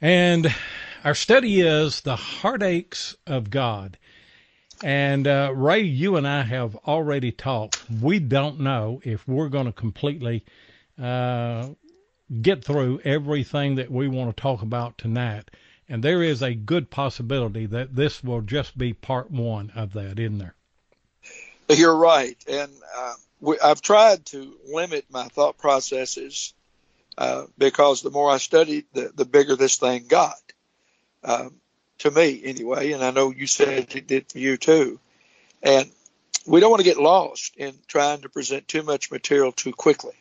And our study is the heartaches of God. And uh, Ray, you and I have already talked. We don't know if we're going to completely uh, get through everything that we want to talk about tonight. And there is a good possibility that this will just be part one of that, isn't there? You're right. And uh, we, I've tried to limit my thought processes uh, because the more I studied, the, the bigger this thing got. Um, to me, anyway, and I know you said it did for you too. And we don't want to get lost in trying to present too much material too quickly.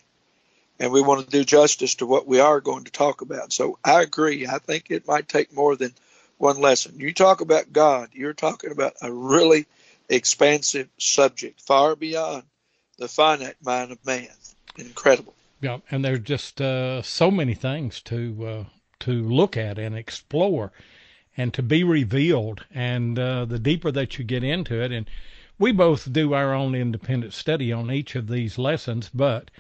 And we want to do justice to what we are going to talk about. So I agree. I think it might take more than one lesson. You talk about God, you're talking about a really expansive subject, far beyond the finite mind of man. Incredible. Yeah, and there's just uh, so many things to uh, to look at and explore, and to be revealed. And uh, the deeper that you get into it, and we both do our own independent study on each of these lessons, but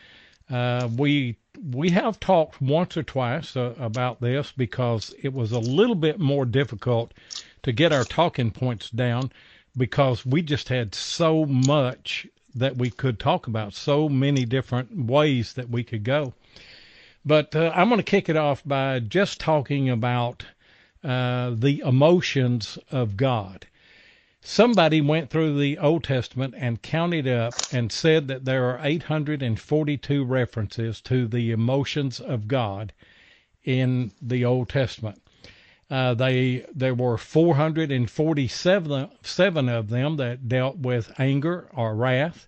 uh, we we have talked once or twice uh, about this because it was a little bit more difficult to get our talking points down because we just had so much that we could talk about, so many different ways that we could go. But uh, I'm going to kick it off by just talking about uh, the emotions of God. Somebody went through the Old Testament and counted up and said that there are 842 references to the emotions of God in the Old Testament. Uh, they there were 447 seven of them that dealt with anger or wrath.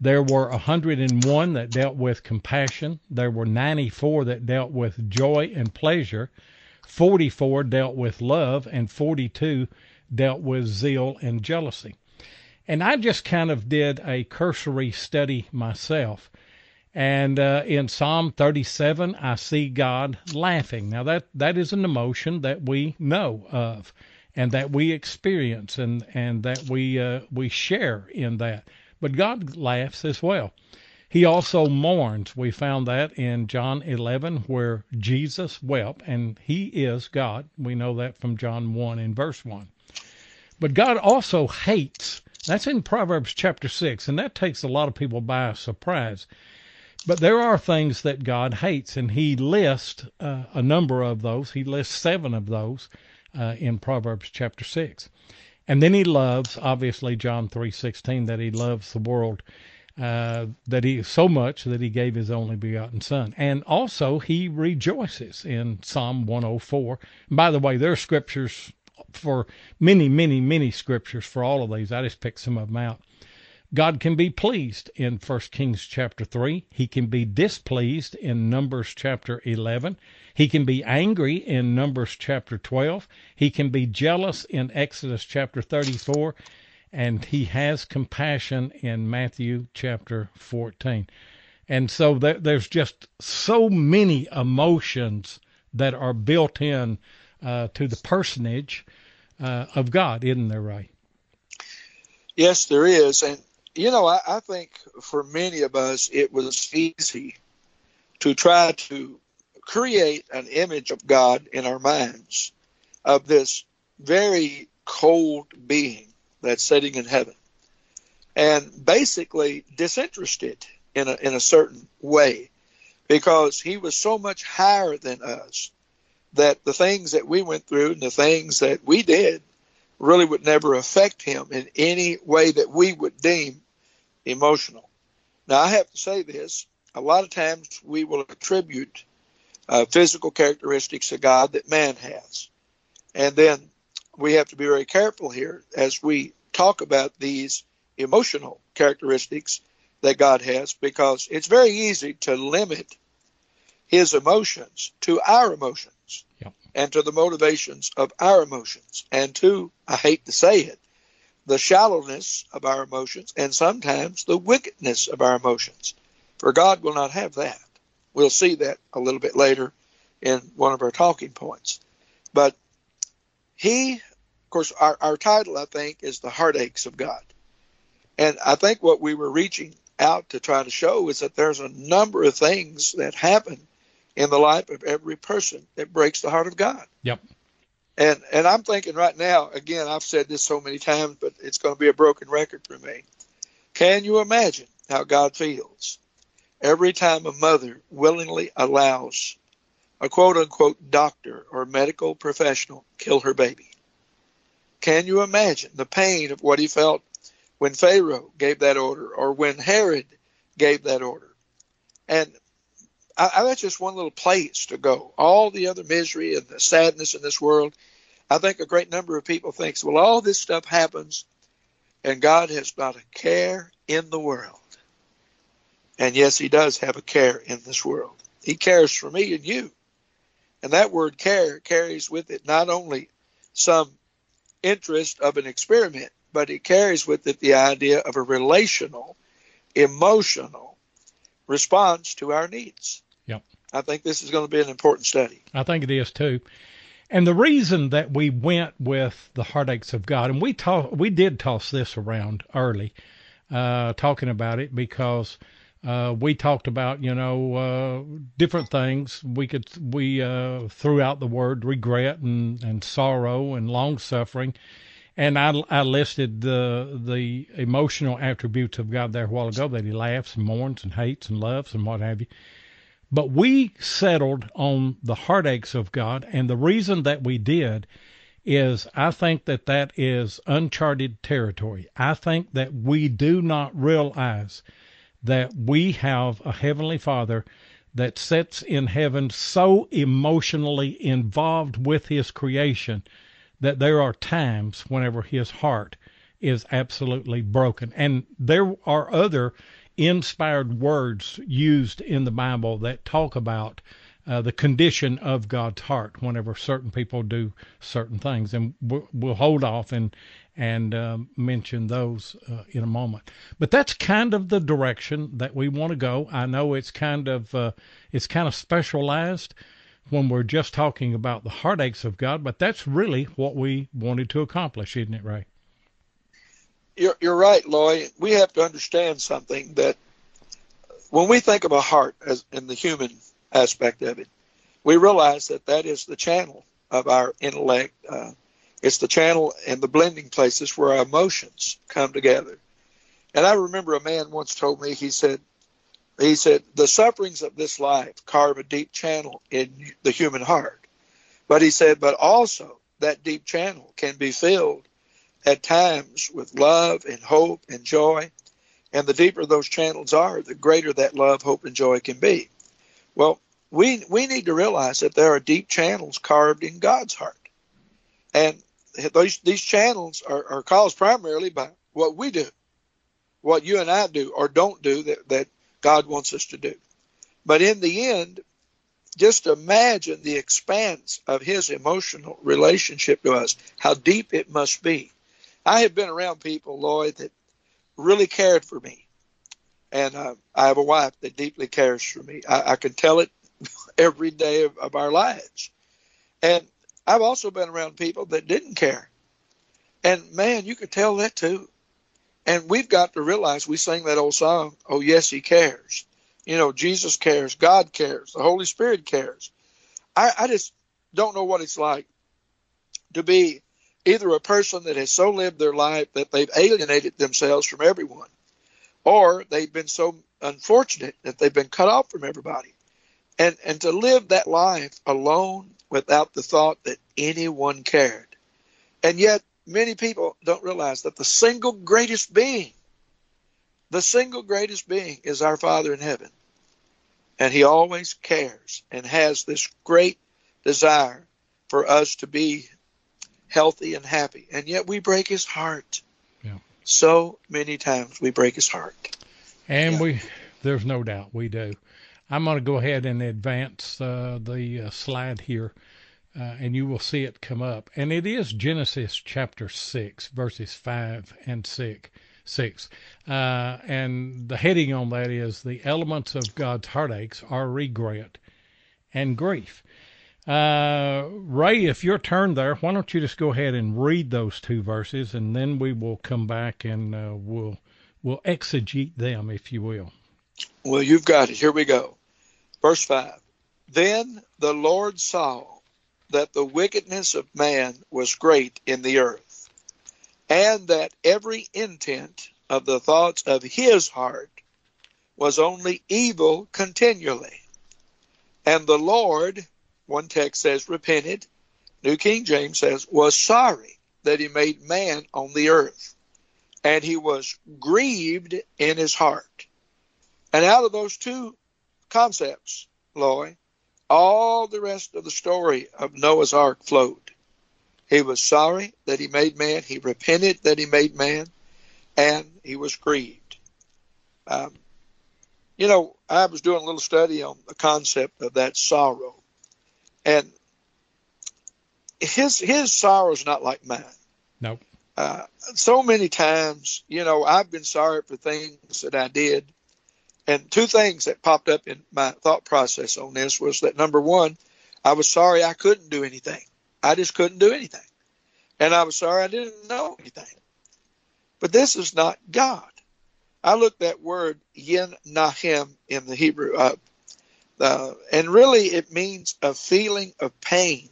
There were 101 that dealt with compassion. There were 94 that dealt with joy and pleasure. 44 dealt with love, and 42 dealt with zeal and jealousy. And I just kind of did a cursory study myself. And uh, in Psalm 37, I see God laughing. Now that that is an emotion that we know of, and that we experience, and and that we uh, we share in that. But God laughs as well. He also mourns. We found that in John 11, where Jesus wept, and He is God. We know that from John 1 and verse 1. But God also hates. That's in Proverbs chapter 6, and that takes a lot of people by surprise. But there are things that God hates, and He lists uh, a number of those. He lists seven of those uh, in Proverbs chapter six, and then He loves, obviously, John three sixteen, that He loves the world uh, that He so much that He gave His only begotten Son, and also He rejoices in Psalm one hundred four. By the way, there are scriptures for many, many, many scriptures for all of these. I just picked some of them out. God can be pleased in 1 Kings chapter 3. He can be displeased in Numbers chapter 11. He can be angry in Numbers chapter 12. He can be jealous in Exodus chapter 34. And he has compassion in Matthew chapter 14. And so there, there's just so many emotions that are built in uh, to the personage uh, of God, isn't there, Ray? Yes, there is. And you know, I, I think for many of us, it was easy to try to create an image of God in our minds of this very cold being that's sitting in heaven and basically disinterested in a, in a certain way because he was so much higher than us that the things that we went through and the things that we did really would never affect him in any way that we would deem emotional. Now, I have to say this a lot of times we will attribute uh, physical characteristics to God that man has. And then we have to be very careful here as we talk about these emotional characteristics that God has because it's very easy to limit his emotions to our emotions yep. And to the motivations of our emotions and to, I hate to say it, the shallowness of our emotions and sometimes the wickedness of our emotions. For God will not have that. We'll see that a little bit later in one of our talking points. But he, of course, our, our title, I think, is The Heartaches of God. And I think what we were reaching out to try to show is that there's a number of things that happen in the life of every person that breaks the heart of God. Yep. And and I'm thinking right now, again, I've said this so many times, but it's going to be a broken record for me. Can you imagine how God feels every time a mother willingly allows a quote unquote doctor or medical professional kill her baby? Can you imagine the pain of what he felt when Pharaoh gave that order or when Herod gave that order? And I, I, that's just one little place to go. All the other misery and the sadness in this world, I think a great number of people thinks, well, all this stuff happens and God has not a care in the world. And yes, he does have a care in this world. He cares for me and you. And that word care carries with it not only some interest of an experiment, but it carries with it the idea of a relational, emotional response to our needs. I think this is going to be an important study. I think it is too. And the reason that we went with the heartaches of God, and we talk, we did toss this around early, uh, talking about it because uh, we talked about you know uh, different things. We could we uh, threw out the word regret and, and sorrow and long suffering, and I, I listed the the emotional attributes of God there a while ago that He laughs and mourns and hates and loves and what have you. But we settled on the heartaches of God, and the reason that we did is I think that that is uncharted territory. I think that we do not realize that we have a heavenly Father that sits in heaven so emotionally involved with his creation that there are times whenever his heart is absolutely broken. And there are other inspired words used in the Bible that talk about uh, the condition of God's heart whenever certain people do certain things, and we'll, hold off and and uh, mention those uh, in a moment. But that's kind of the direction that we want to go. I know it's kind of uh, it's kind of specialized when we're just talking about the heartaches of God, but that's really what we wanted to accomplish, isn't it, Ray? You're, you're right, Loy. We have to understand something that when we think of a heart as in the human aspect of it, we realize that that is the channel of our intellect. Uh, it's the channel and the blending places where our emotions come together. And I remember a man once told me, he said, he said, the sufferings of this life carve a deep channel in the human heart. But he said, but also that deep channel can be filled at times with love and hope and joy. And the deeper those channels are, the greater that love, hope, and joy can be. Well, we, we need to realize that there are deep channels carved in God's heart. And those, these channels are, are caused primarily by what we do, what you and I do or don't do that, that God wants us to do. But in the end, just imagine the expanse of his emotional relationship to us, how deep it must be. I have been around people, Lloyd, that really cared for me. And uh, I have a wife that deeply cares for me. I, I can tell it every day of, of our lives. And I've also been around people that didn't care. And man, you could tell that too. And we've got to realize we sing that old song, Oh, yes, He cares. You know, Jesus cares, God cares, the Holy Spirit cares. I, I just don't know what it's like to be either a person that has so lived their life that they've alienated themselves from everyone, or they've been so unfortunate that they've been cut off from everybody. And, and to live that life alone without the thought that anyone cared. And yet, many people don't realize that the single greatest being, the single greatest being is our Father in heaven. And He always cares and has this great desire for us to be healthy and happy. And yet we break His heart. Yeah. So many times we break His heart. And yeah. we, there's no doubt we do. I'm going to go ahead and advance uh, the uh, slide here uh, and you will see it come up. And it is Genesis chapter 6, verses 5 and 6. Six. Uh, and the heading on that is the elements of God's heartaches are regret and grief. Uh, Ray, if you're turned there, why don't you just go ahead and read those two verses, and then we will come back and uh, we'll we'll exegete them, if you will. Well, you've got it. Here we go. Verse five. Then the Lord saw that the wickedness of man was great in the earth, and that every intent of the thoughts of his heart was only evil continually. And the Lord, one text says, repented. New King James says, was sorry that he made man on the earth. And he was grieved in his heart. And out of those two concepts, Loy, all the rest of the story of Noah's Ark flowed. He was sorry that he made man. He repented that he made man, and he was grieved. Um, you know, I was doing a little study on the concept of that sorrow, and his his sorrow is not like mine. No. Uh, so many times, you know, I've been sorry for things that I did, and two things that popped up in my thought process on this was that number one, I was sorry I couldn't do anything. I just couldn't do anything, and I was sorry I didn't know anything. But this is not God. I looked that word yin nahem in the Hebrew up, uh, Uh, and really it means a feeling of pain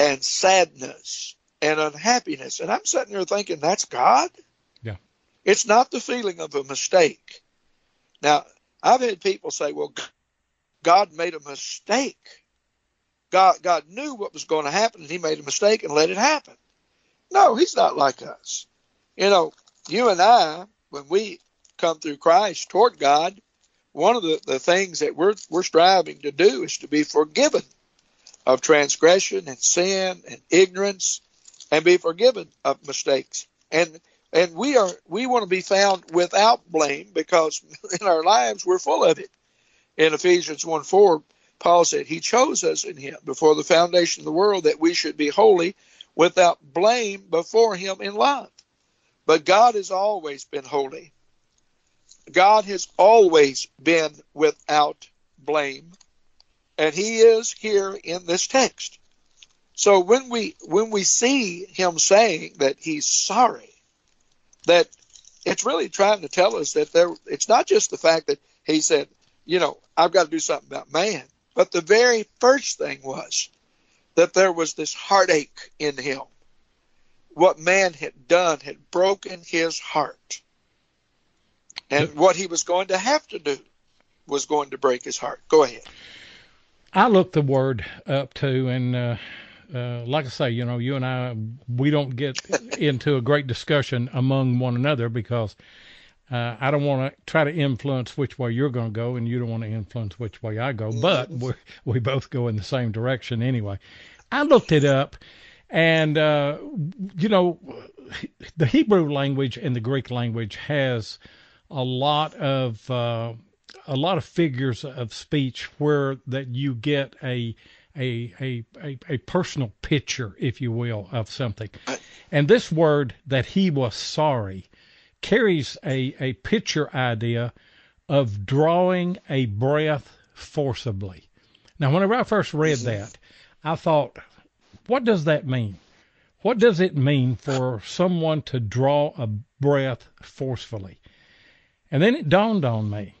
and sadness and unhappiness. And I'm sitting there thinking, that's God? Yeah. It's not the feeling of a mistake. Now, I've had people say, well, God made a mistake. God, God knew what was going to happen and he made a mistake and let it happen. No, he's not like us. You know, you and I, when we come through Christ toward God, one of the, the things that we're, we're striving to do is to be forgiven of transgression and sin and ignorance and be forgiven of mistakes. And and we are we want to be found without blame because in our lives we're full of it. In Ephesians 1 4, Paul said, He chose us in him before the foundation of the world that we should be holy without blame before him in love. But God has always been holy. God has always been without blame. And he is here in this text. So when we when we see him saying that he's sorry, that it's really trying to tell us that there it's not just the fact that he said, you know, I've got to do something about man, but the very first thing was that there was this heartache in him. What man had done had broken his heart. And what he was going to have to do was going to break his heart. Go ahead. I looked the word up too, and uh, uh, like I say, you know, you and I, we don't get into a great discussion among one another because uh, I don't want to try to influence which way you're going to go, and you don't want to influence which way I go. But we we both go in the same direction anyway. I looked it up, and uh, you know, the Hebrew language and the Greek language has a lot of uh, a lot of figures of speech where that you get a a, a, a, a personal picture, if you will, of something. And this word that he was sorry carries a, a picture idea of drawing a breath forcibly. Now, whenever I first read that, I thought, what does that mean? What does it mean for someone to draw a breath forcefully? And then it dawned on me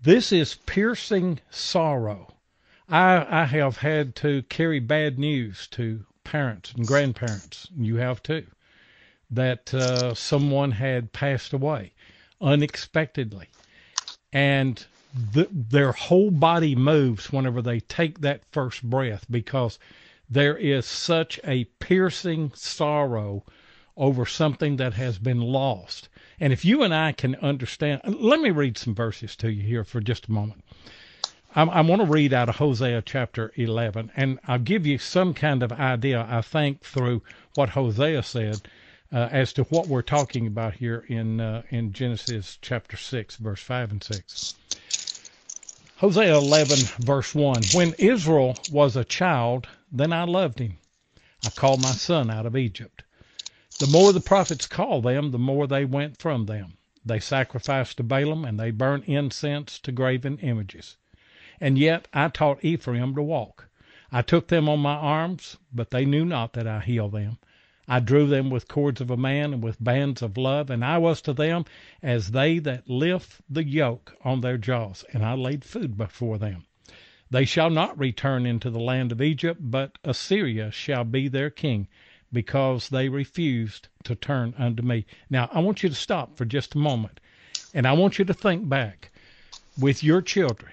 this is piercing sorrow. I, I have had to carry bad news to parents and grandparents. and You have too. That uh, someone had passed away unexpectedly. And the, their whole body moves whenever they take that first breath because there is such a piercing sorrow over something that has been lost. And if you and I can understand, let me read some verses to you here for just a moment. I, I want to read out of Hosea chapter 11, and I'll give you some kind of idea, I think, through what Hosea said uh, as to what we're talking about here in uh, in Genesis chapter 6, verse 5 and 6. Hosea 11, verse 1 When Israel was a child, then I loved him. I called my son out of Egypt. The more the prophets called them, the more they went from them. They sacrificed to Baalim, and they burnt incense to graven images. And yet I taught Ephraim to walk. I took them on my arms, but they knew not that I healed them. I drew them with cords of a man and with bands of love, and I was to them as they that lift the yoke on their jaws, and I laid food before them. They shall not return into the land of Egypt, but Assyria shall be their king, because they refused to turn unto me. Now, I want you to stop for just a moment, and I want you to think back with your children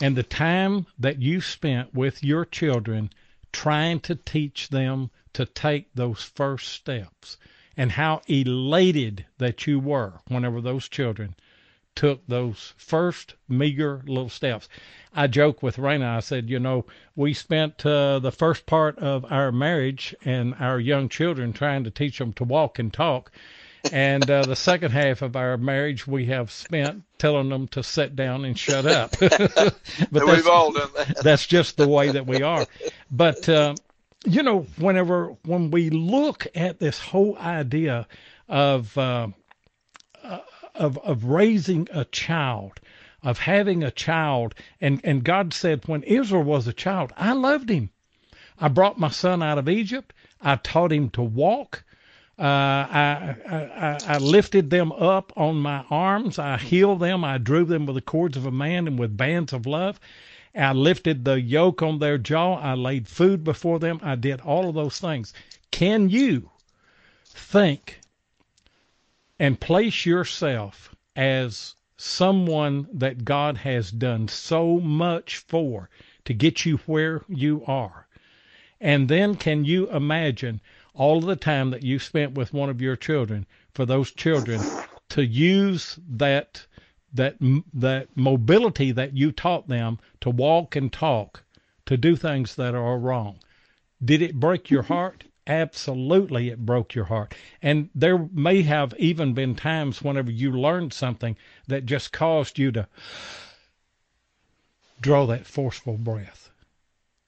and the time that you spent with your children trying to teach them to take those first steps and how elated that you were whenever those children took those first meager little steps. I joke with Raina. I said, you know, we spent uh, the first part of our marriage and our young children trying to teach them to walk and talk. And uh, the second half of our marriage, we have spent telling them to sit down and shut up. but we've all done that. That's just the way that we are. But uh, you know, whenever when we look at this whole idea of uh, of of raising a child, of having a child, and and God said when Israel was a child, I loved him. I brought my son out of Egypt. I taught him to walk. Uh, I, I, I lifted them up on my arms. I healed them. I drew them with the cords of a man and with bands of love. I lifted the yoke on their jaw. I laid food before them. I did all of those things. Can you think and place yourself as someone that God has done so much for to get you where you are? And then can you imagine all the time that you spent with one of your children for those children to use that that that mobility that you taught them to walk and talk, to do things that are wrong. Did it break your mm-hmm. heart? Absolutely, it broke your heart. And there may have even been times whenever you learned something that just caused you to draw that forceful breath.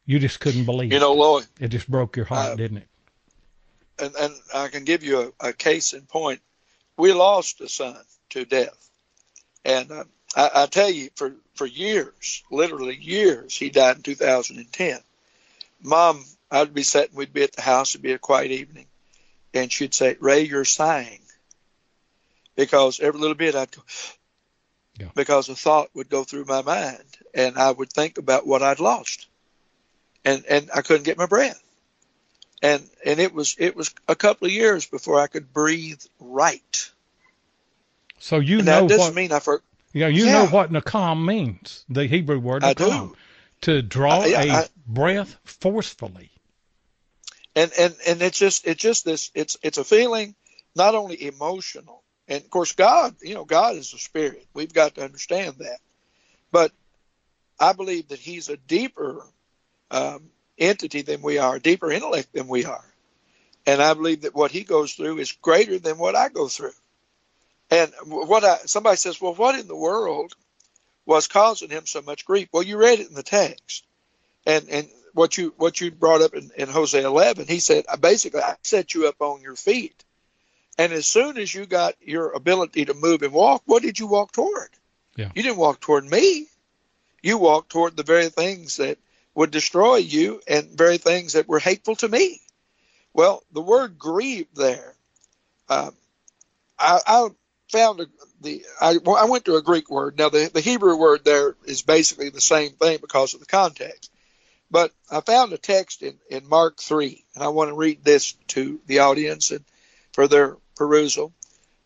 You just couldn't believe You know, Lloyd, it. just broke your heart, uh, didn't it? and, and I can give you a, a case in point. We lost a son to death and uh, I, I tell you, for, for years, literally years, he died in 2010. Mom, I'd be sitting, we'd be at the house, it'd be a quiet evening, and she'd say, Ray, you're sighing. Because every little bit I'd go, yeah. because a thought would go through my mind, and I would think about what I'd lost. And, and I couldn't get my breath. And, and it was, it was a couple of years before I could breathe right so you and know that doesn't what mean I for, know, you yeah. know what nakam means, the Hebrew word nakam, to draw I- yeah, a I- breath forcefully. And and and it's just it's just this it's it's a feeling not only emotional. And of course god you know god is a spirit. We've got to understand that. But i believe that he's a deeper um, entity than we are a deeper intellect than we are. And i believe that what he goes through is greater than what i go through. And what I, somebody says well what in the world was causing him so much grief? Well you read it in the text. And and what you what you brought up in, in Hosea 11, he said, basically, I set you up on your feet. And as soon as you got your ability to move and walk, what did you walk toward? Yeah. You didn't walk toward me. You walked toward the very things that would destroy you and very things that were hateful to me. Well, the word grieve there, um, I, I found a, the I, well, I went to a Greek word. Now the, the Hebrew word there is basically the same thing because of the context. But I found a text in, in Mark 3, and I want to read this to the audience and for their perusal.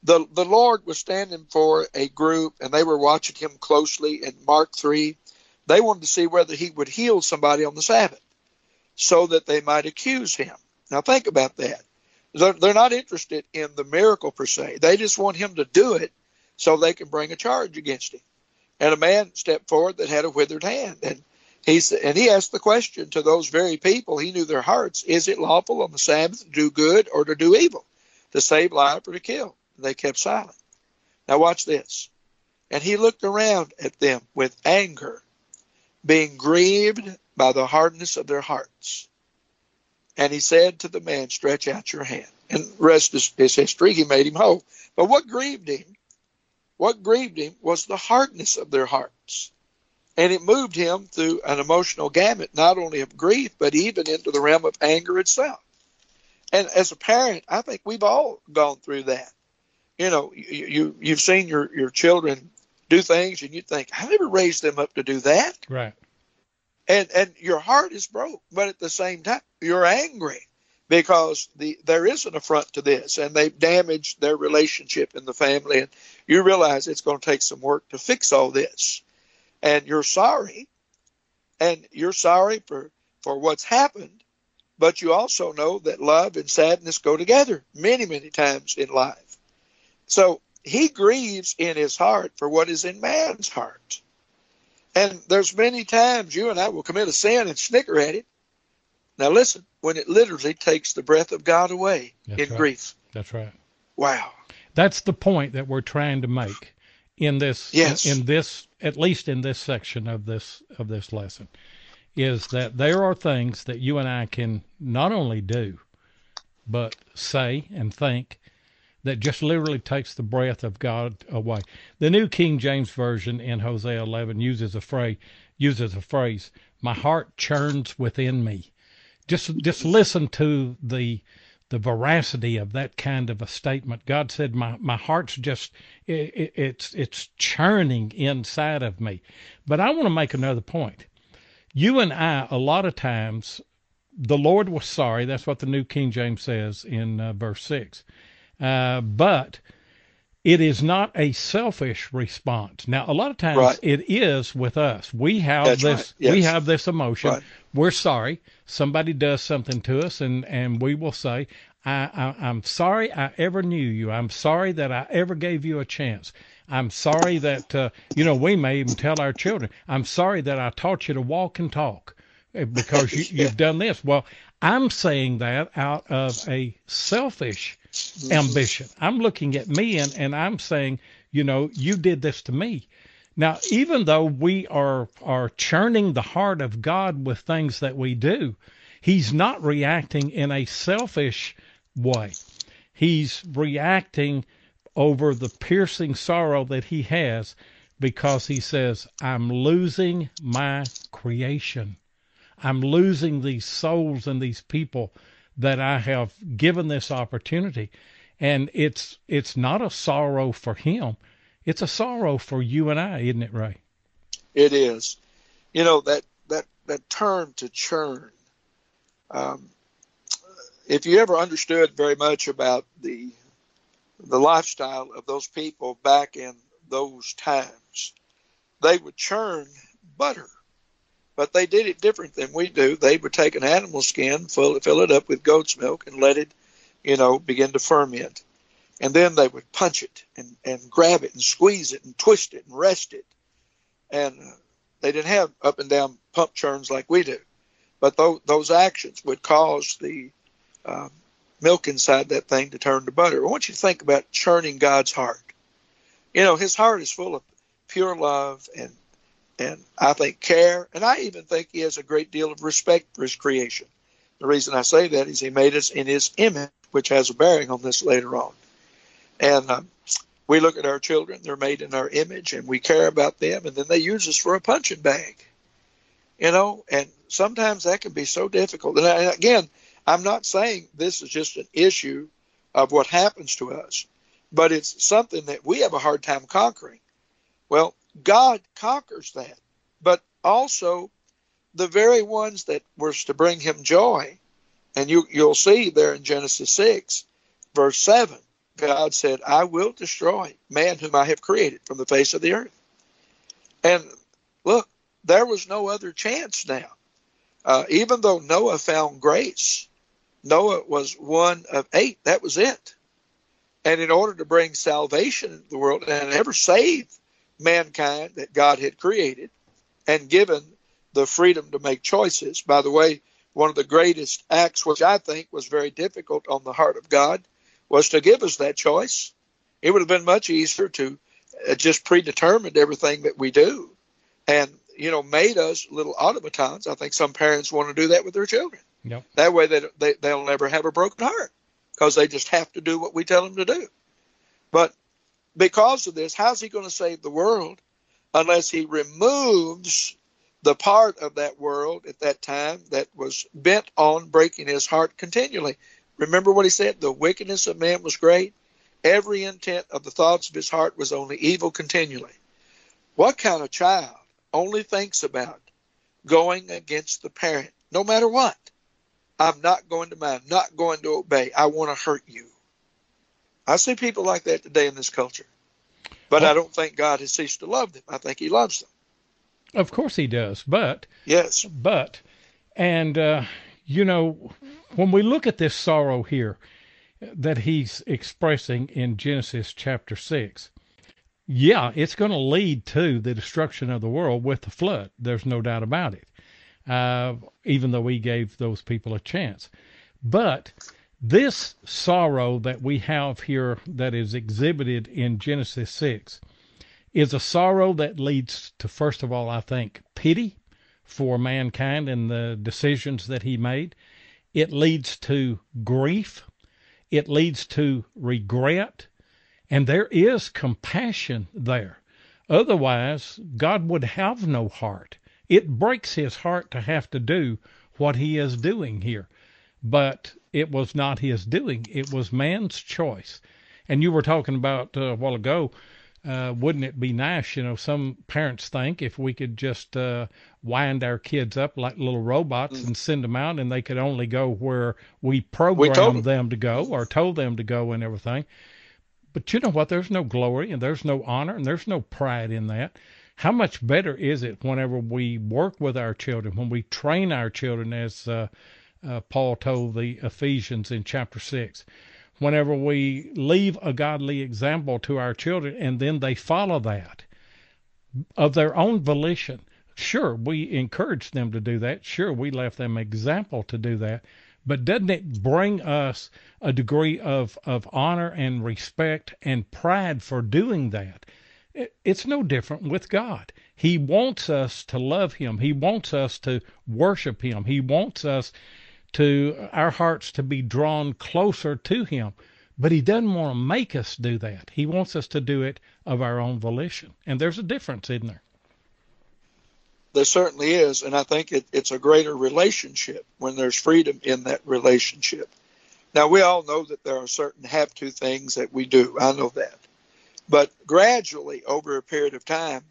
The, the Lord was standing for a group, and they were watching him closely in Mark 3. They wanted to see whether he would heal somebody on the Sabbath so that they might accuse him. Now, think about that. They're, they're not interested in the miracle per se, they just want him to do it so they can bring a charge against him. And a man stepped forward that had a withered hand. And he said, and he asked the question to those very people. He knew their hearts: Is it lawful on the Sabbath to do good or to do evil, to save life or to kill? They kept silent. Now watch this. And he looked around at them with anger, being grieved by the hardness of their hearts. And he said to the man, Stretch out your hand. And rest is, is history. He made him whole. But what grieved him? What grieved him was the hardness of their hearts and it moved him through an emotional gamut, not only of grief, but even into the realm of anger itself. And as a parent, I think we've all gone through that. You know, you, you you've seen your your children do things, and you think, I never raised them up to do that. Right. and and your heart is broke, but at the same time you're angry because the there is an affront to this, and they've damaged their relationship in the family, and you realize it's going to take some work to fix all this, and you're sorry, and you're sorry for for what's happened, but you also know that love and sadness go together many many times in life, so he grieves in his heart for what is in man's heart. And there's many times you and I will commit a sin and snicker at it. Now listen, when it literally takes the breath of God away That's in right. grief. That's right. Wow. That's the point that we're trying to make in this Yes. in, in this at least in this section of this of this lesson is that there are things that you and I can not only do but say and think that just literally takes the breath of God away. The New King James Version in Hosea 11 uses a phrase uses a phrase, "My heart churns within me." Just just listen to the the veracity of that kind of a statement. God said, "My my heart's just it, it, it's it's churning inside of me." But I want to make another point. You and I, a lot of times, the Lord was sorry. That's what the New King James says in uh, verse six. Uh, but it is not a selfish response. Now, a lot of times Right. it is with us. We have That's this. right. Yes. We have this emotion. Right. We're sorry. Somebody does something to us, and and we will say, I, I, I'm sorry I ever knew you. I'm sorry that I ever gave you a chance. I'm sorry that, uh, you know, we may even tell our children, I'm sorry that I taught you to walk and talk uh, because you, Yeah. you've done this. Well, I'm saying that out of a selfish ambition. I'm looking at me and, and I'm saying, you know, you did this to me. Now, even though we are are churning the heart of God with things that we do, He's not reacting in a selfish way. He's reacting over the piercing sorrow that he has because he says, I'm losing my creation. I'm losing these souls and these people that I have given this opportunity. And it's it's not a sorrow for him. It's a sorrow for you and I, isn't it, Ray? It is. You know that that that term to churn. Um, if you ever understood very much about the the lifestyle of those people back in those times, they would churn butter, but they did it different than we do. They would take an animal skin, fill, fill it up with goat's milk, and let it, you know, begin to ferment. And then they would punch it and, and grab it and squeeze it and twist it and rest it. And they didn't have up and down pump churns like we do. But those, those actions would cause the um, milk inside that thing to turn to butter. I want you to think about churning God's heart. You know, His heart is full of pure love and and I think care, and I even think He has a great deal of respect for His creation. The reason I say that is He made us in His image, which has a bearing on this later on. And um, we look at our children; they're made in our image, and we care about them, and then they use us for a punching bag. You know, and sometimes that can be so difficult. And I, again, I'm not saying this is just an issue of what happens to us, but it's something that we have a hard time conquering. Well, God conquers that, but also the very ones that were to bring him joy, and you, you'll see there in Genesis 6, verse 7, God said, I will destroy man whom I have created from the face of the earth. And look, there was no other chance now. Uh, even though Noah found grace, Noah was one of eight. That was it. And in order to bring salvation into the world and ever save mankind that God had created and given the freedom to make choices, by the way, one of the greatest acts, which I think was very difficult on the heart of God, was to give us that choice. It would have been much easier to uh, just predetermined everything that we do and, you know, made us little automatons. I think some parents want to do that with their children. Yep. That way they, they, they'll never have a broken heart because they just have to do what we tell them to do. But because of this, how's he going to save the world unless he removes the part of that world at that time that was bent on breaking his heart continually? Remember what he said? The wickedness of man was great. Every intent of the thoughts of his heart was only evil continually. What kind of child only thinks about going against the parent, no matter what. I'm not going to mind, not going to obey. I want to hurt you. I see people like that today in this culture. But I don't think God has ceased to love them. I think He loves them. Of course He does. But, yes. But, and, uh, you know, when we look at this sorrow here that He's expressing in Genesis chapter 6, yeah, it's going to lead to the destruction of the world with the flood. There's no doubt about it. Uh, even though he gave those people a chance. But this sorrow that we have here that is exhibited in Genesis 6 is a sorrow that leads to, first of all, I think, pity for mankind and the decisions that he made. It leads to grief. It leads to regret. And there is compassion there. Otherwise, God would have no heart. It breaks his heart to have to do what he is doing here. But it was not his doing, it was man's choice. And you were talking about uh, a while ago, uh, wouldn't it be nice? You know, some parents think if we could just uh, wind our kids up like little robots mm. and send them out, and they could only go where we programmed we them to go or told them to go and everything. But you know what? There's no glory and there's no honor and there's no pride in that. How much better is it whenever we work with our children, when we train our children, as uh, uh, Paul told the Ephesians in chapter 6? Whenever we leave a godly example to our children and then they follow that of their own volition. Sure, we encourage them to do that. Sure, we left them example to do that. But doesn't it bring us a degree of, of honor and respect and pride for doing that? It's no different with God. He wants us to love Him. He wants us to worship Him. He wants us to, our hearts to be drawn closer to Him. But He doesn't want to make us do that. He wants us to do it of our own volition. And there's a difference, isn't there? There certainly is, and I think it, it's a greater relationship when there's freedom in that relationship. Now, we all know that there are certain have to things that we do. I know that. But gradually, over a period of time,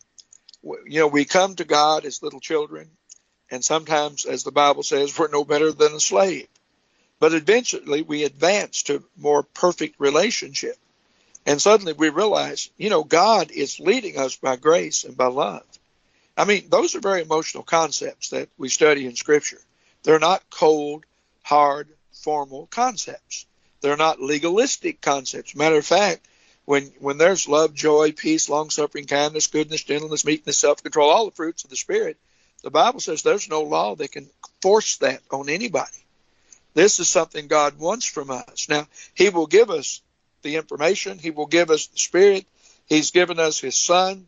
you know, we come to God as little children, and sometimes, as the Bible says, we're no better than a slave. But eventually, we advance to more perfect relationship. And suddenly we realize, you know, God is leading us by grace and by love. I mean, those are very emotional concepts that we study in Scripture. They're not cold, hard, formal concepts. They're not legalistic concepts. Matter of fact, when when there's love, joy, peace, long suffering, kindness, goodness, gentleness, meekness, self control, all the fruits of the Spirit, the Bible says there's no law that can force that on anybody. This is something God wants from us. Now, He will give us the information, He will give us the Spirit, He's given us His Son,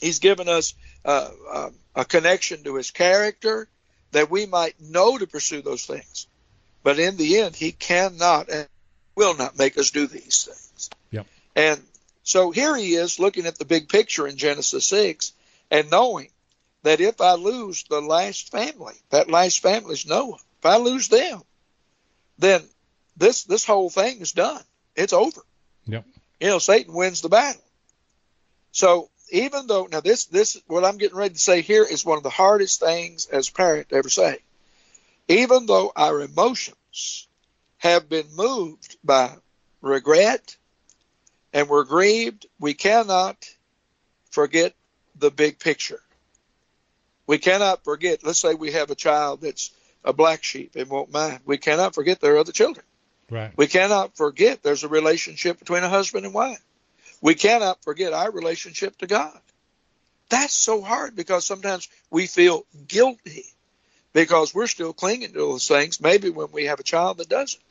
He's given us uh, uh, a connection to his character that we might know to pursue those things. But in the end, he cannot and will not make us do these things. Yep. And so here he is looking at the big picture in Genesis 6 and knowing that if I lose the last family, that last family is Noah, if I lose them, then this this whole thing is done. It's over. Yep. You know, Satan wins the battle. So even though now this this what I'm getting ready to say here is one of the hardest things as a parent to ever say. Even though our emotions have been moved by regret and we're grieved, we cannot forget the big picture. We cannot forget, let's say we have a child that's a black sheep and won't mind. We cannot forget there are other children. Right. We cannot forget there's a relationship between a husband and wife. We cannot forget our relationship to God. That's so hard because sometimes we feel guilty because we're still clinging to those things, maybe when we have a child that doesn't.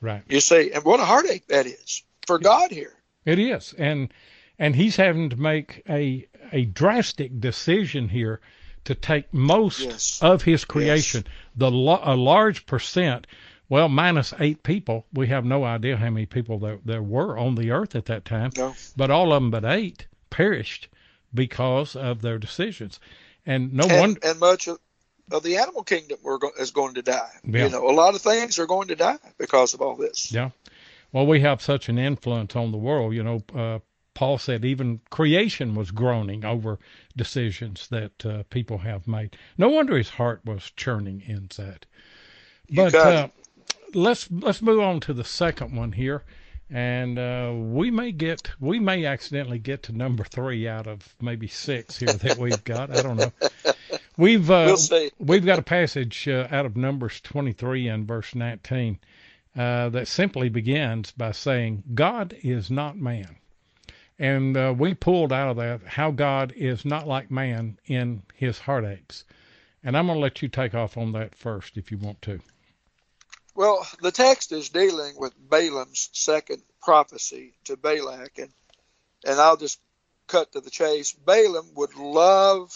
Right. You see, and what a heartache that is for God here. It is. And and he's having to make a a drastic decision here to take most yes. of his creation, yes. the a large percent well, minus eight people. We have no idea how many people there, there were on the earth at that time. No. But all of them but eight perished because of their decisions. And no and, one. And much of, of the animal kingdom were go, is going to die. Yeah. You know, a lot of things are going to die because of all this. Yeah. Well, we have such an influence on the world. You know, uh, Paul said even creation was groaning over decisions that uh, people have made. No wonder his heart was churning inside. But uh, let's let's move on to the second one here, and uh, we may get we may accidentally get to number three out of maybe six here that we've got. I don't know. We've uh, we'll we've got a passage uh, out of Numbers 23 and verse 19 uh, that simply begins by saying, "God is not man." And uh, we pulled out of that how God is not like man in his heartaches. And I'm going to let you take off on that first if you want to. Well, the text is dealing with Balaam's second prophecy to Balak. And, and I'll just cut to the chase. Balaam would love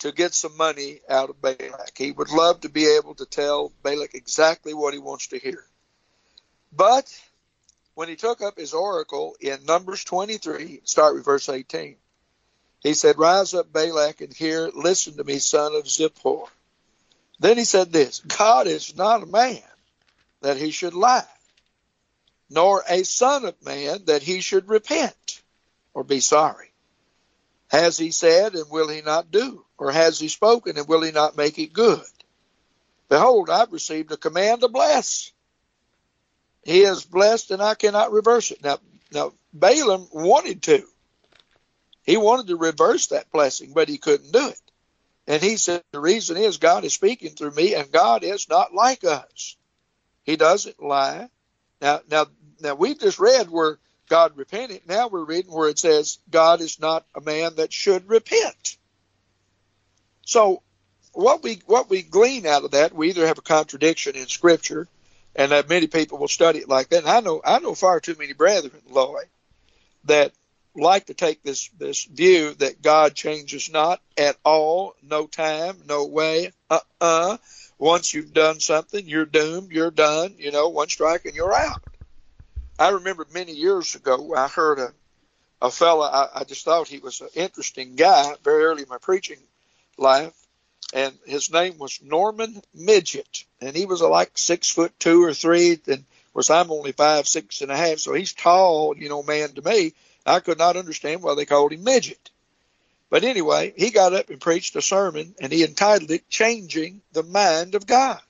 to get some money out of Balak. He would love to be able to tell Balak exactly what he wants to hear. But when he took up his oracle in Numbers 23, start with verse 18, he said, Rise up, Balak, and hear, listen to me, son of Zippor. Then he said this God is not a man that he should lie, nor a son of man that he should repent or be sorry. Has he said, and will he not do? Or has he spoken, and will he not make it good? Behold, I've received a command to bless. He is blessed, and I cannot reverse it. Now, now Balaam wanted to. He wanted to reverse that blessing, but he couldn't do it. And he said, The reason is God is speaking through me, and God is not like us. He doesn't lie. Now, now, now we've just read where God repented. Now we're reading where it says God is not a man that should repent. So what we what we glean out of that, we either have a contradiction in Scripture and that many people will study it like that. And I know I know far too many brethren, Lloyd, that like to take this this view that God changes not at all, no time, no way, uh uh. Once you've done something, you're doomed, you're done, you know, one strike and you're out. I remember many years ago I heard a a fella I, I just thought he was an interesting guy very early in my preaching life and his name was Norman Midget, and he was like six foot two or three, and of course I'm only five six and a half, so he's tall, you know, man to me. I could not understand why they called him Midget. But anyway, he got up and preached a sermon, and he entitled it "Changing the Mind of God."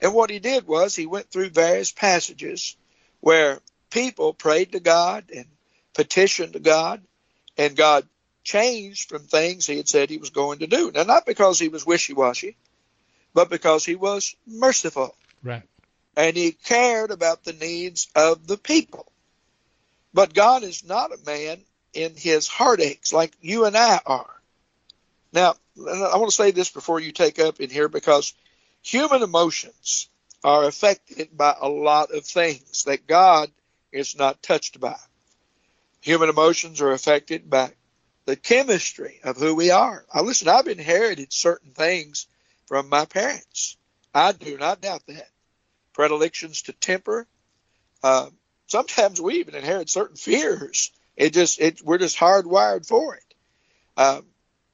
And what he did was he went through various passages where people prayed to God and petitioned to God, and God changed from things he had said he was going to do. Now, not because he was wishy washy, but because he was merciful. Right. And he cared about the needs of the people. But God is not a man in his heartaches like you and I are. Now, I want to say this before you take up in here because human emotions are affected by a lot of things that God is not touched by. Human emotions are affected by the chemistry of who we are. I listen, I've inherited certain things from my parents. I do not doubt that. Predilections to temper. Uh, sometimes we even inherit certain fears. It just it we're just hardwired for it. Um,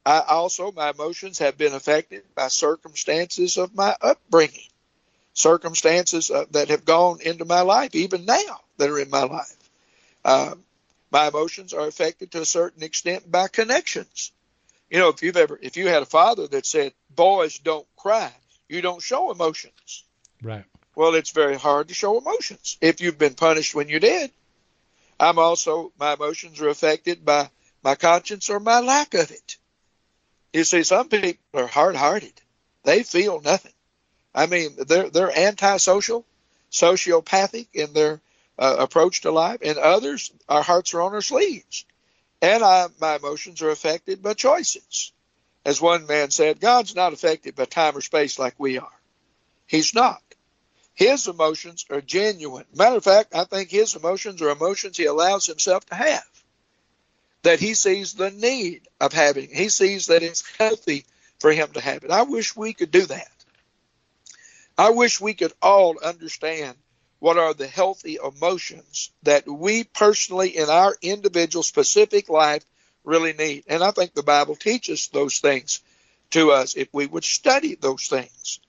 I also my emotions have been affected by circumstances of my upbringing, circumstances uh, that have gone into my life, even now that are in my life. Um, my emotions are affected to a certain extent by connections. You know, if you've ever, if you had a father that said, boys don't cry, you don't show emotions. Right. Well, it's very hard to show emotions if you've been punished when you did. I'm also, my emotions are affected by my conscience or my lack of it. You see, some people are hard hearted. They feel nothing. I mean, they're, they're antisocial, sociopathic in their uh, approach to life, and others, our hearts are on our sleeves. And I, my emotions are affected by choices. As one man said, God's not affected by time or space like we are. He's not. His emotions are genuine. Matter of fact, I think his emotions are emotions he allows himself to have. That he sees the need of having. He sees that it's healthy for him to have it. I wish we could do that. I wish we could all understand what are the healthy emotions that we personally in our individual specific life really need. And I think the Bible teaches those things to us if we would study those things.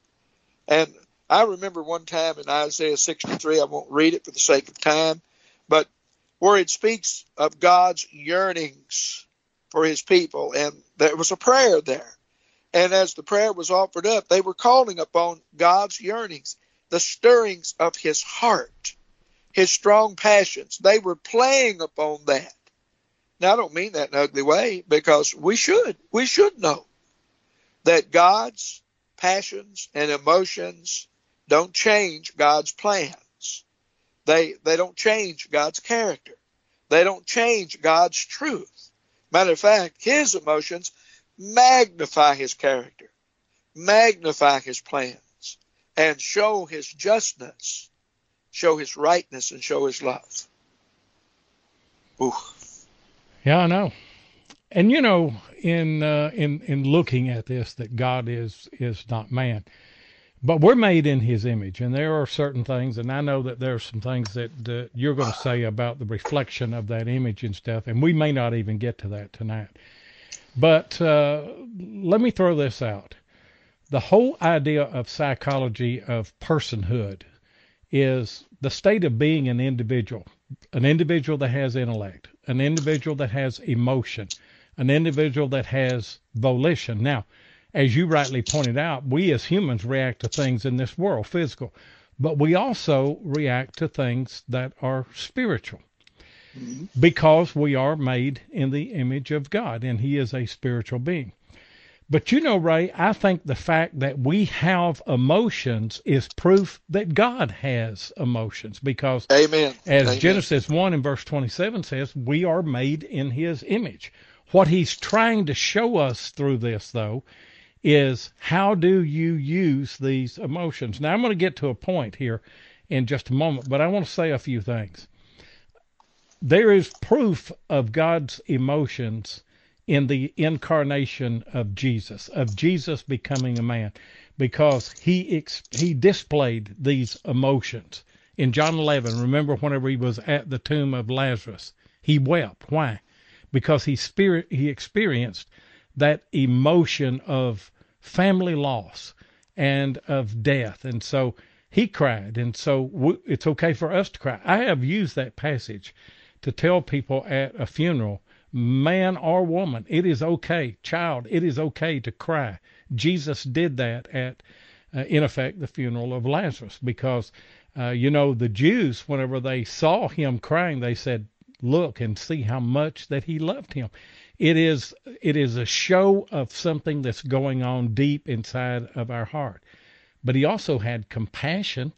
And I remember one time in Isaiah 63, I won't read it for the sake of time, but where it speaks of God's yearnings for his people. And there was a prayer there. And as the prayer was offered up, they were calling upon God's yearnings, the stirrings of his heart, his strong passions. They were playing upon that. Now, I don't mean that in an ugly way because we should. We should know that God's passions and emotions don't change God's plans. They, they don't change God's character. They don't change God's truth. Matter of fact, his emotions magnify his character, magnify his plans, and show his justness, show his rightness, and show his love. Ooh. Yeah, I know. And you know, in uh, in in looking at this, that God is is not man, but we're made in His image, and there are certain things, and I know that there are some things that uh, you're going to say about the reflection of that image and stuff, and we may not even get to that tonight. But uh, let me throw this out: the whole idea of psychology of personhood is the state of being an individual, an individual that has intellect, an individual that has emotion, an individual that has volition. Now, as you rightly pointed out, we as humans react to things in this world, physical, but we also react to things that are spiritual mm-hmm. because we are made in the image of God and He is a spiritual being. But you know, Ray, I think the fact that we have emotions is proof that God has emotions because Amen. as Amen. Genesis 1 and verse 27 says, we are made in his image. What he's trying to show us through this, though, is how do you use these emotions? Now, I'm going to get to a point here in just a moment, but I want to say a few things. There is proof of God's emotions in the incarnation of Jesus, of Jesus becoming a man, because he ex- he displayed these emotions. In John 11, remember whenever he was at the tomb of Lazarus, he wept. Why? Because he spirit he experienced that emotion of family loss and of death, and so he cried. And so it's okay for us to cry. I have used that passage to tell people at a funeral man or woman, it is okay, child, it is okay to cry. Jesus did that at, uh, in effect, the funeral of Lazarus because, uh, you know, the Jews, whenever they saw him crying, they said, look and see how much that he loved him. It is, it is a show of something that's going on deep inside of our heart. But he also had compassion.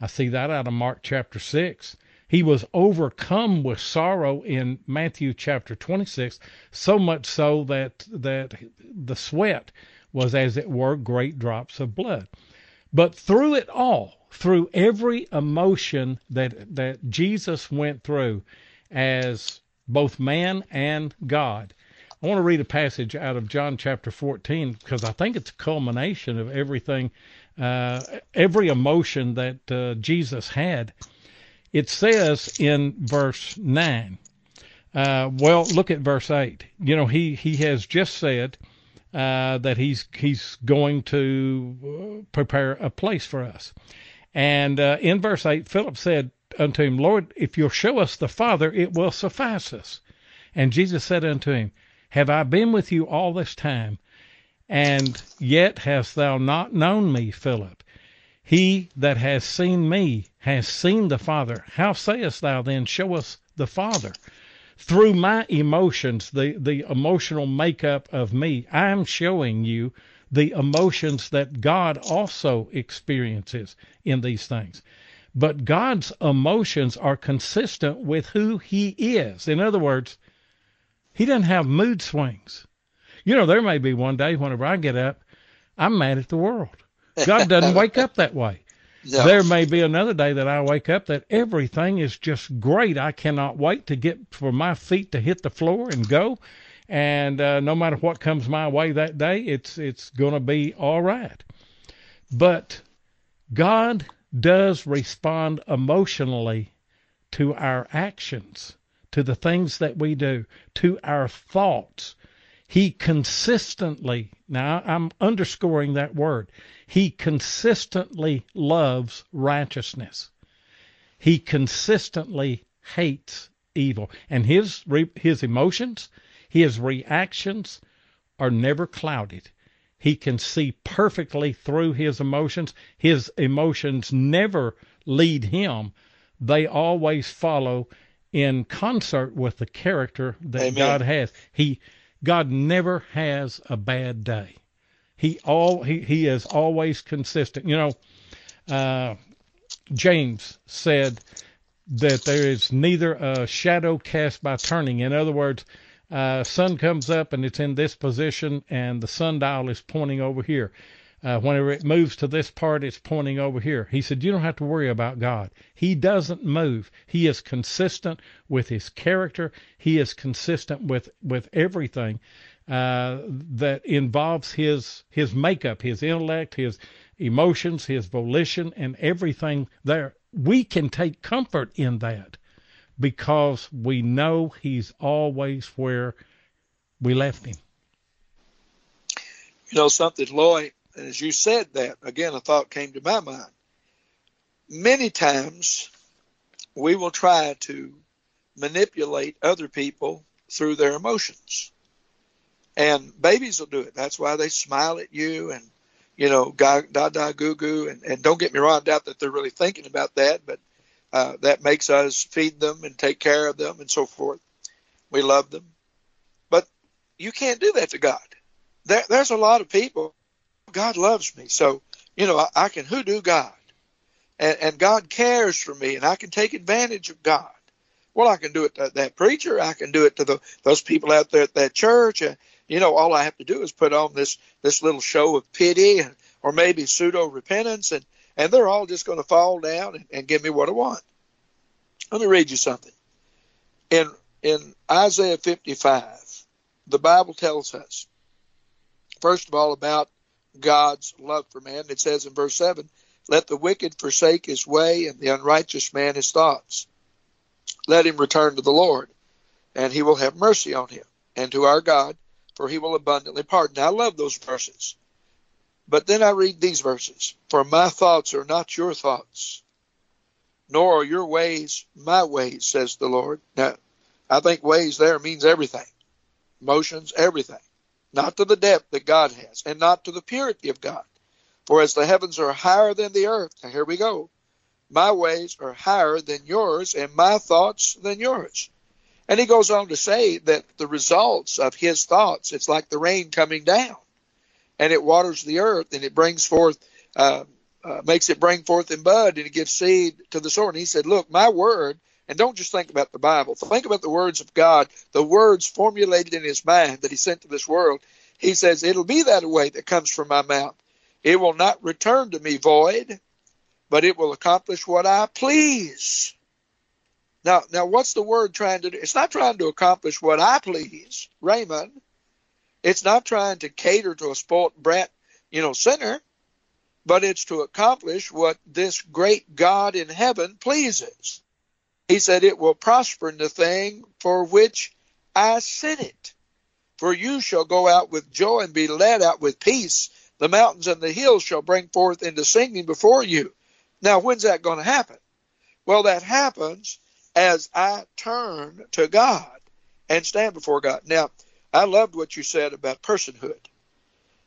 I see that out of Mark chapter 6. He was overcome with sorrow in Matthew chapter 26, so much so that that the sweat was as it were great drops of blood. But through it all, through every emotion that that Jesus went through as both man and God, I want to read a passage out of John chapter 14 because I think it's a culmination of everything, uh, every emotion that uh, Jesus had it says in verse 9, uh, well, look at verse 8. You know, he, he has just said uh, that he's, he's going to uh, prepare a place for us. And uh, in verse 8, Philip said unto him, Lord, if you'll show us the Father, it will suffice us. And Jesus said unto him, Have I been with you all this time, and yet hast thou not known me, Philip? He that has seen me has seen the Father. How sayest thou then, Show us the Father? Through my emotions, the, the emotional makeup of me, I'm showing you the emotions that God also experiences in these things. But God's emotions are consistent with who He is. In other words, He doesn't have mood swings. You know, there may be one day whenever I get up, I'm mad at the world. God doesn't wake up that way. No. There may be another day that I wake up that everything is just great. I cannot wait to get for my feet to hit the floor and go. And uh, no matter what comes my way that day, it's it's going to be all right. But God does respond emotionally to our actions, to the things that we do, to our thoughts. He consistently, now I'm underscoring that word, he consistently loves righteousness. He consistently hates evil. And his his emotions, his reactions are never clouded. He can see perfectly through his emotions. His emotions never lead him. They always follow in concert with the character that Amen. God has. He God never has a bad day. He all he, he is always consistent. You know, uh, James said that there is neither a shadow cast by turning. In other words, uh, sun comes up and it's in this position, and the sundial is pointing over here. Uh, whenever it moves to this part, it's pointing over here. He said, You don't have to worry about God. He doesn't move. He is consistent with his character, he is consistent with, with everything uh, that involves his, his makeup, his intellect, his emotions, his volition, and everything there. We can take comfort in that because we know he's always where we left him. You know something, Lloyd, as you said that, again, a thought came to my mind. Many times we will try to manipulate other people through their emotions. And babies will do it. That's why they smile at you and, you know, da da goo goo. And, and don't get me wrong, I doubt that they're really thinking about that, but uh, that makes us feed them and take care of them and so forth. We love them. But you can't do that to God. There, there's a lot of people God loves me. So, you know, I, I can hoodoo God. And, and God cares for me, and I can take advantage of God. Well, I can do it to that preacher. I can do it to the, those people out there at that church. Uh, you know, all I have to do is put on this this little show of pity, and, or maybe pseudo repentance, and and they're all just going to fall down and, and give me what I want. Let me read you something. In in Isaiah 55, the Bible tells us, first of all, about God's love for man. It says in verse 7, Let the wicked forsake his way, and the unrighteous man his thoughts. Let him return to the Lord, and he will have mercy on him, and to our God, for he will abundantly pardon. I love those verses. But then I read these verses For my thoughts are not your thoughts, nor are your ways my ways, says the Lord. Now, I think ways there means everything, motions, everything not to the depth that God has, and not to the purity of God. For as the heavens are higher than the earth, now here we go, my ways are higher than yours, and my thoughts than yours. And he goes on to say that the results of his thoughts, it's like the rain coming down, and it waters the earth, and it brings forth, uh, uh, makes it bring forth in bud, and it gives seed to the sower. And he said, Look, my word and don't just think about the Bible. Think about the words of God, the words formulated in his mind that he sent to this world. He says, It'll be that way that comes from my mouth. It will not return to me void, but it will accomplish what I please. Now, now what's the word trying to do? It's not trying to accomplish what I please, Raymond. It's not trying to cater to a spoilt brat, you know, sinner, but it's to accomplish what this great God in heaven pleases. He said, It will prosper in the thing for which I sent it. For you shall go out with joy and be led out with peace. The mountains and the hills shall bring forth into singing before you. Now, when's that going to happen? Well, that happens as I turn to God and stand before God. Now, I loved what you said about personhood.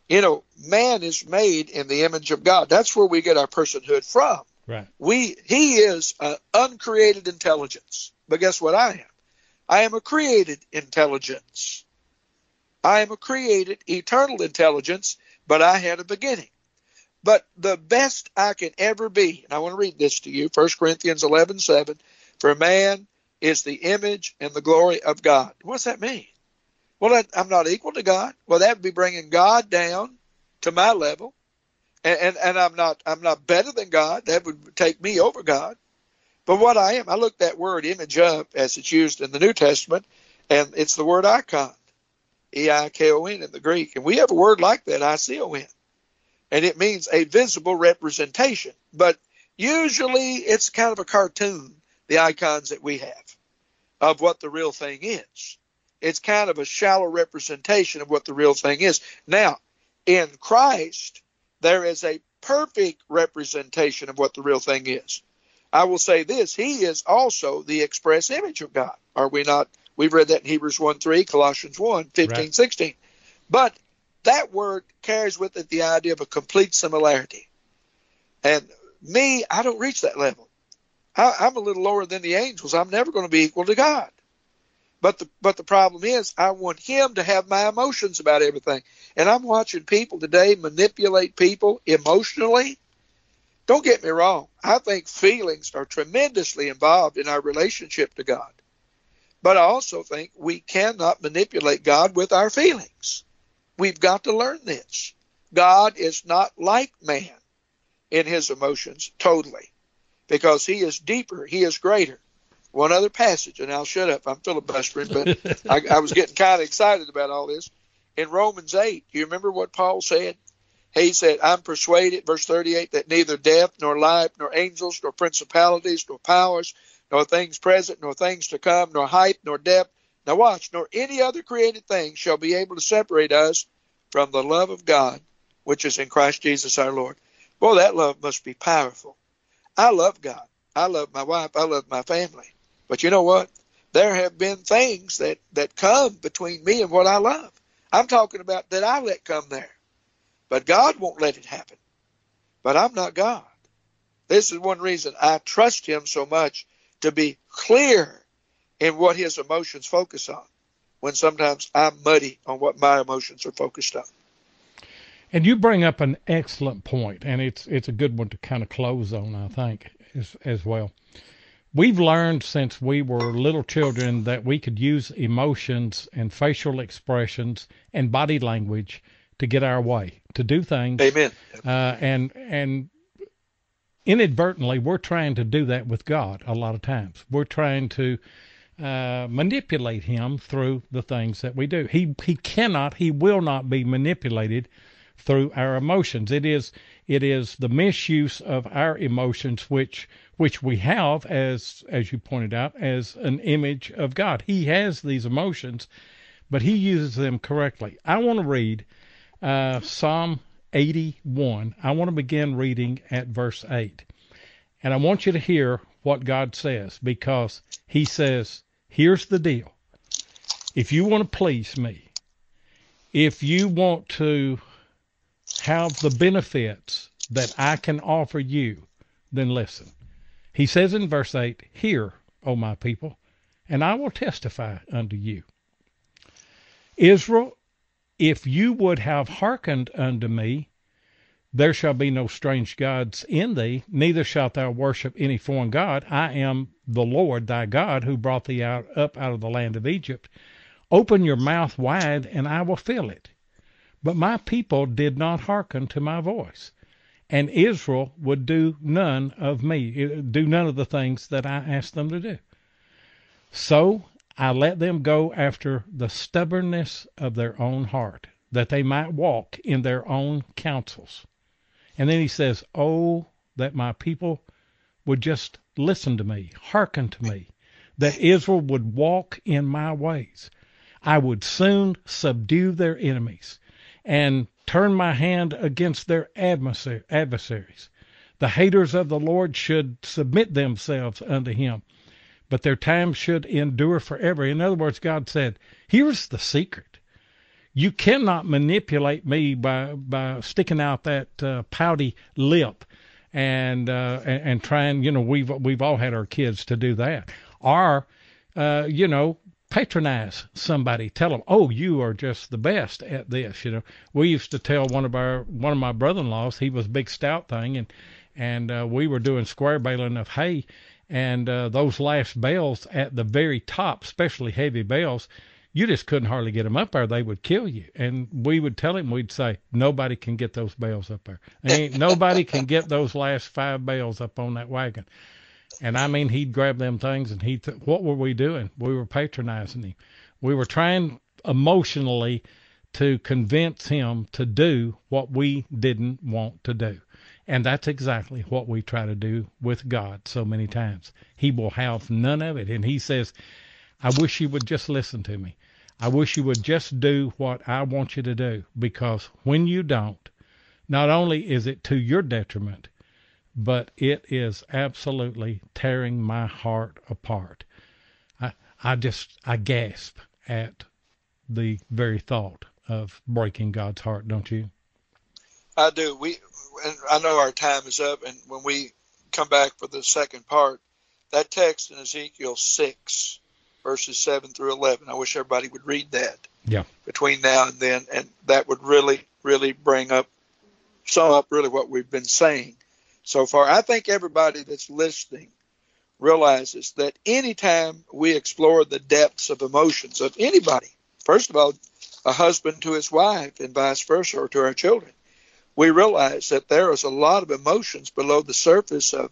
You know, man is made in the image of God. That's where we get our personhood from. Right. We he is an uncreated intelligence. But guess what I am? I am a created intelligence. I am a created eternal intelligence, but I had a beginning. But the best I can ever be, and I want to read this to you, 1 Corinthians 11, 7, for man is the image and the glory of God. What's that mean? Well, I'm not equal to God. Well, that would be bringing God down to my level and, and, and I'm not I'm not better than God. That would take me over God. But what I am, I looked that word image up as it's used in the New Testament, and it's the word icon, E I K O N in the Greek, and we have a word like that, I C O N, and it means a visible representation. But usually it's kind of a cartoon, the icons that we have, of what the real thing is. It's kind of a shallow representation of what the real thing is. Now, in Christ, there is a perfect representation of what the real thing is. I will say this He is also the express image of God. Are we not? We've read that in Hebrews 1 3, Colossians 1 15, right. 16. But that word carries with it the idea of a complete similarity. And me, I don't reach that level. I, am a little lower than the angels. I'm never going to be equal to God. But the but the problem is, I want Him to have my emotions about everything. And I'm watching people today manipulate people emotionally. Don't get me wrong. I think feelings are tremendously involved in our relationship to God. But I also think we cannot manipulate God with our feelings. We've got to learn this. God is not like man in his emotions totally because he is deeper, he is greater. One other passage, and I'll shut up. I'm filibustering, but I, I was getting kind of excited about all this. In Romans 8, do you remember what Paul said? He said, I'm persuaded, verse 38, that neither death, nor life, nor angels, nor principalities, nor powers, nor things present, nor things to come, nor height, nor depth, now watch, nor any other created thing shall be able to separate us from the love of God, which is in Christ Jesus our Lord. Boy, that love must be powerful. I love God. I love my wife. I love my family. But you know what? There have been things that, that come between me and what I love. I'm talking about that I let come there. But God won't let it happen. But I'm not God. This is one reason I trust Him so much to be clear in what His emotions focus on when sometimes I'm muddy on what my emotions are focused on. And you bring up an excellent point, and it's it's a good one to kind of close on, I think, as as well. We've learned since we were little children that we could use emotions and facial expressions and body language to get our way, to do things. Amen. Uh, and and inadvertently, we're trying to do that with God a lot of times. We're trying to uh, manipulate Him through the things that we do. He He cannot, He will not be manipulated through our emotions. It is it is the misuse of our emotions which which we have as as you pointed out as an image of God. He has these emotions, but he uses them correctly. I want to read uh, Psalm 81. I want to begin reading at verse 8. And I want you to hear what God says because he says, here's the deal. If you want to please me, if you want to have the benefits that I can offer you, then listen. He says in verse 8, Hear, O my people, and I will testify unto you. Israel, if you would have hearkened unto me, there shall be no strange gods in thee, neither shalt thou worship any foreign god. I am the Lord thy God, who brought thee out up out of the land of Egypt. Open your mouth wide, and I will fill it. But my people did not hearken to my voice, and Israel would do none of me, do none of the things that I asked them to do. So I let them go after the stubbornness of their own heart, that they might walk in their own counsels. And then he says, Oh, that my people would just listen to me, hearken to me, that Israel would walk in my ways. I would soon subdue their enemies and turn my hand against their adversaries. The haters of the Lord should submit themselves unto him, but their time should endure forever. In other words, God said, Here's the secret. You cannot manipulate me by by sticking out that uh, pouty lip and, uh, and and trying. You know, we've we've all had our kids to do that, or uh, you know, patronize somebody. Tell them, "Oh, you are just the best at this." You know, we used to tell one of our one of my brother-in-laws. He was a big stout thing, and and uh, we were doing square baling of hay, and uh, those last bales at the very top, especially heavy bales. You just couldn't hardly get them up there; they would kill you. And we would tell him, we'd say, "Nobody can get those bales up there. Ain't nobody can get those last five bales up on that wagon." And I mean, he'd grab them things and he, th- what were we doing? We were patronizing him. We were trying emotionally to convince him to do what we didn't want to do. And that's exactly what we try to do with God so many times. He will have none of it. And he says, I wish you would just listen to me. I wish you would just do what I want you to do because when you don't, not only is it to your detriment, but it is absolutely tearing my heart apart. I, I just, I gasp at the very thought of breaking God's heart, don't you? I do. We, and I know our time is up, and when we come back for the second part, that text in Ezekiel 6, verses 7 through 11, I wish everybody would read that. Yeah. Between now and then, and that would really, really bring up, sum up really what we've been saying so far. I think everybody that's listening realizes that anytime we explore the depths of emotions of anybody, first of all, a husband to his wife and vice versa, or to our children, we realize that there is a lot of emotions below the surface of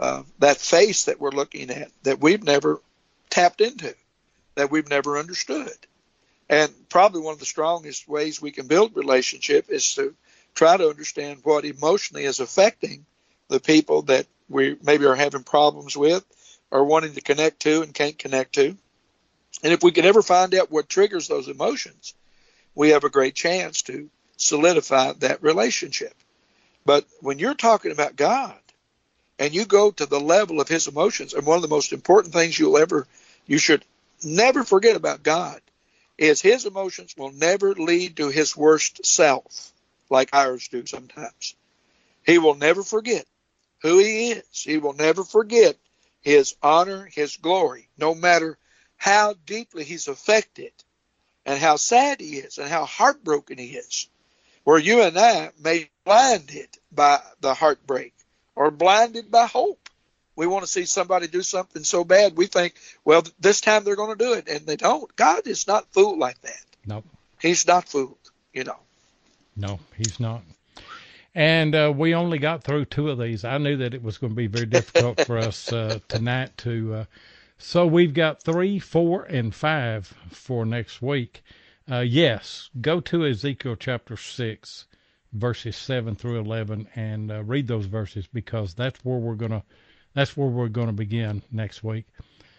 uh, that face that we're looking at that we've never tapped into, that we've never understood. And probably one of the strongest ways we can build relationship is to try to understand what emotionally is affecting the people that we maybe are having problems with or wanting to connect to and can't connect to. And if we can ever find out what triggers those emotions, we have a great chance to solidify that relationship. But when you're talking about God and you go to the level of his emotions, and one of the most important things you'll ever, you should never forget about God is his emotions will never lead to his worst self like ours do sometimes. He will never forget who he is. He will never forget his honor, his glory, no matter how deeply he's affected and how sad he is and how heartbroken he is. Where you and I may be blinded by the heartbreak or blinded by hope. We want to see somebody do something so bad we think, well, this time they're going to do it, and they don't. God is not fooled like that. Nope. He's not fooled, you know. No, he's not. And uh, we only got through two of these. I knew that it was going to be very difficult for us uh, tonight to. Uh, so we've got three, four, and five for next week. Uh, yes, go to Ezekiel chapter 6, verses 7 through 11, and uh, read those verses because that's where we're going to. That's where we're going to begin next week.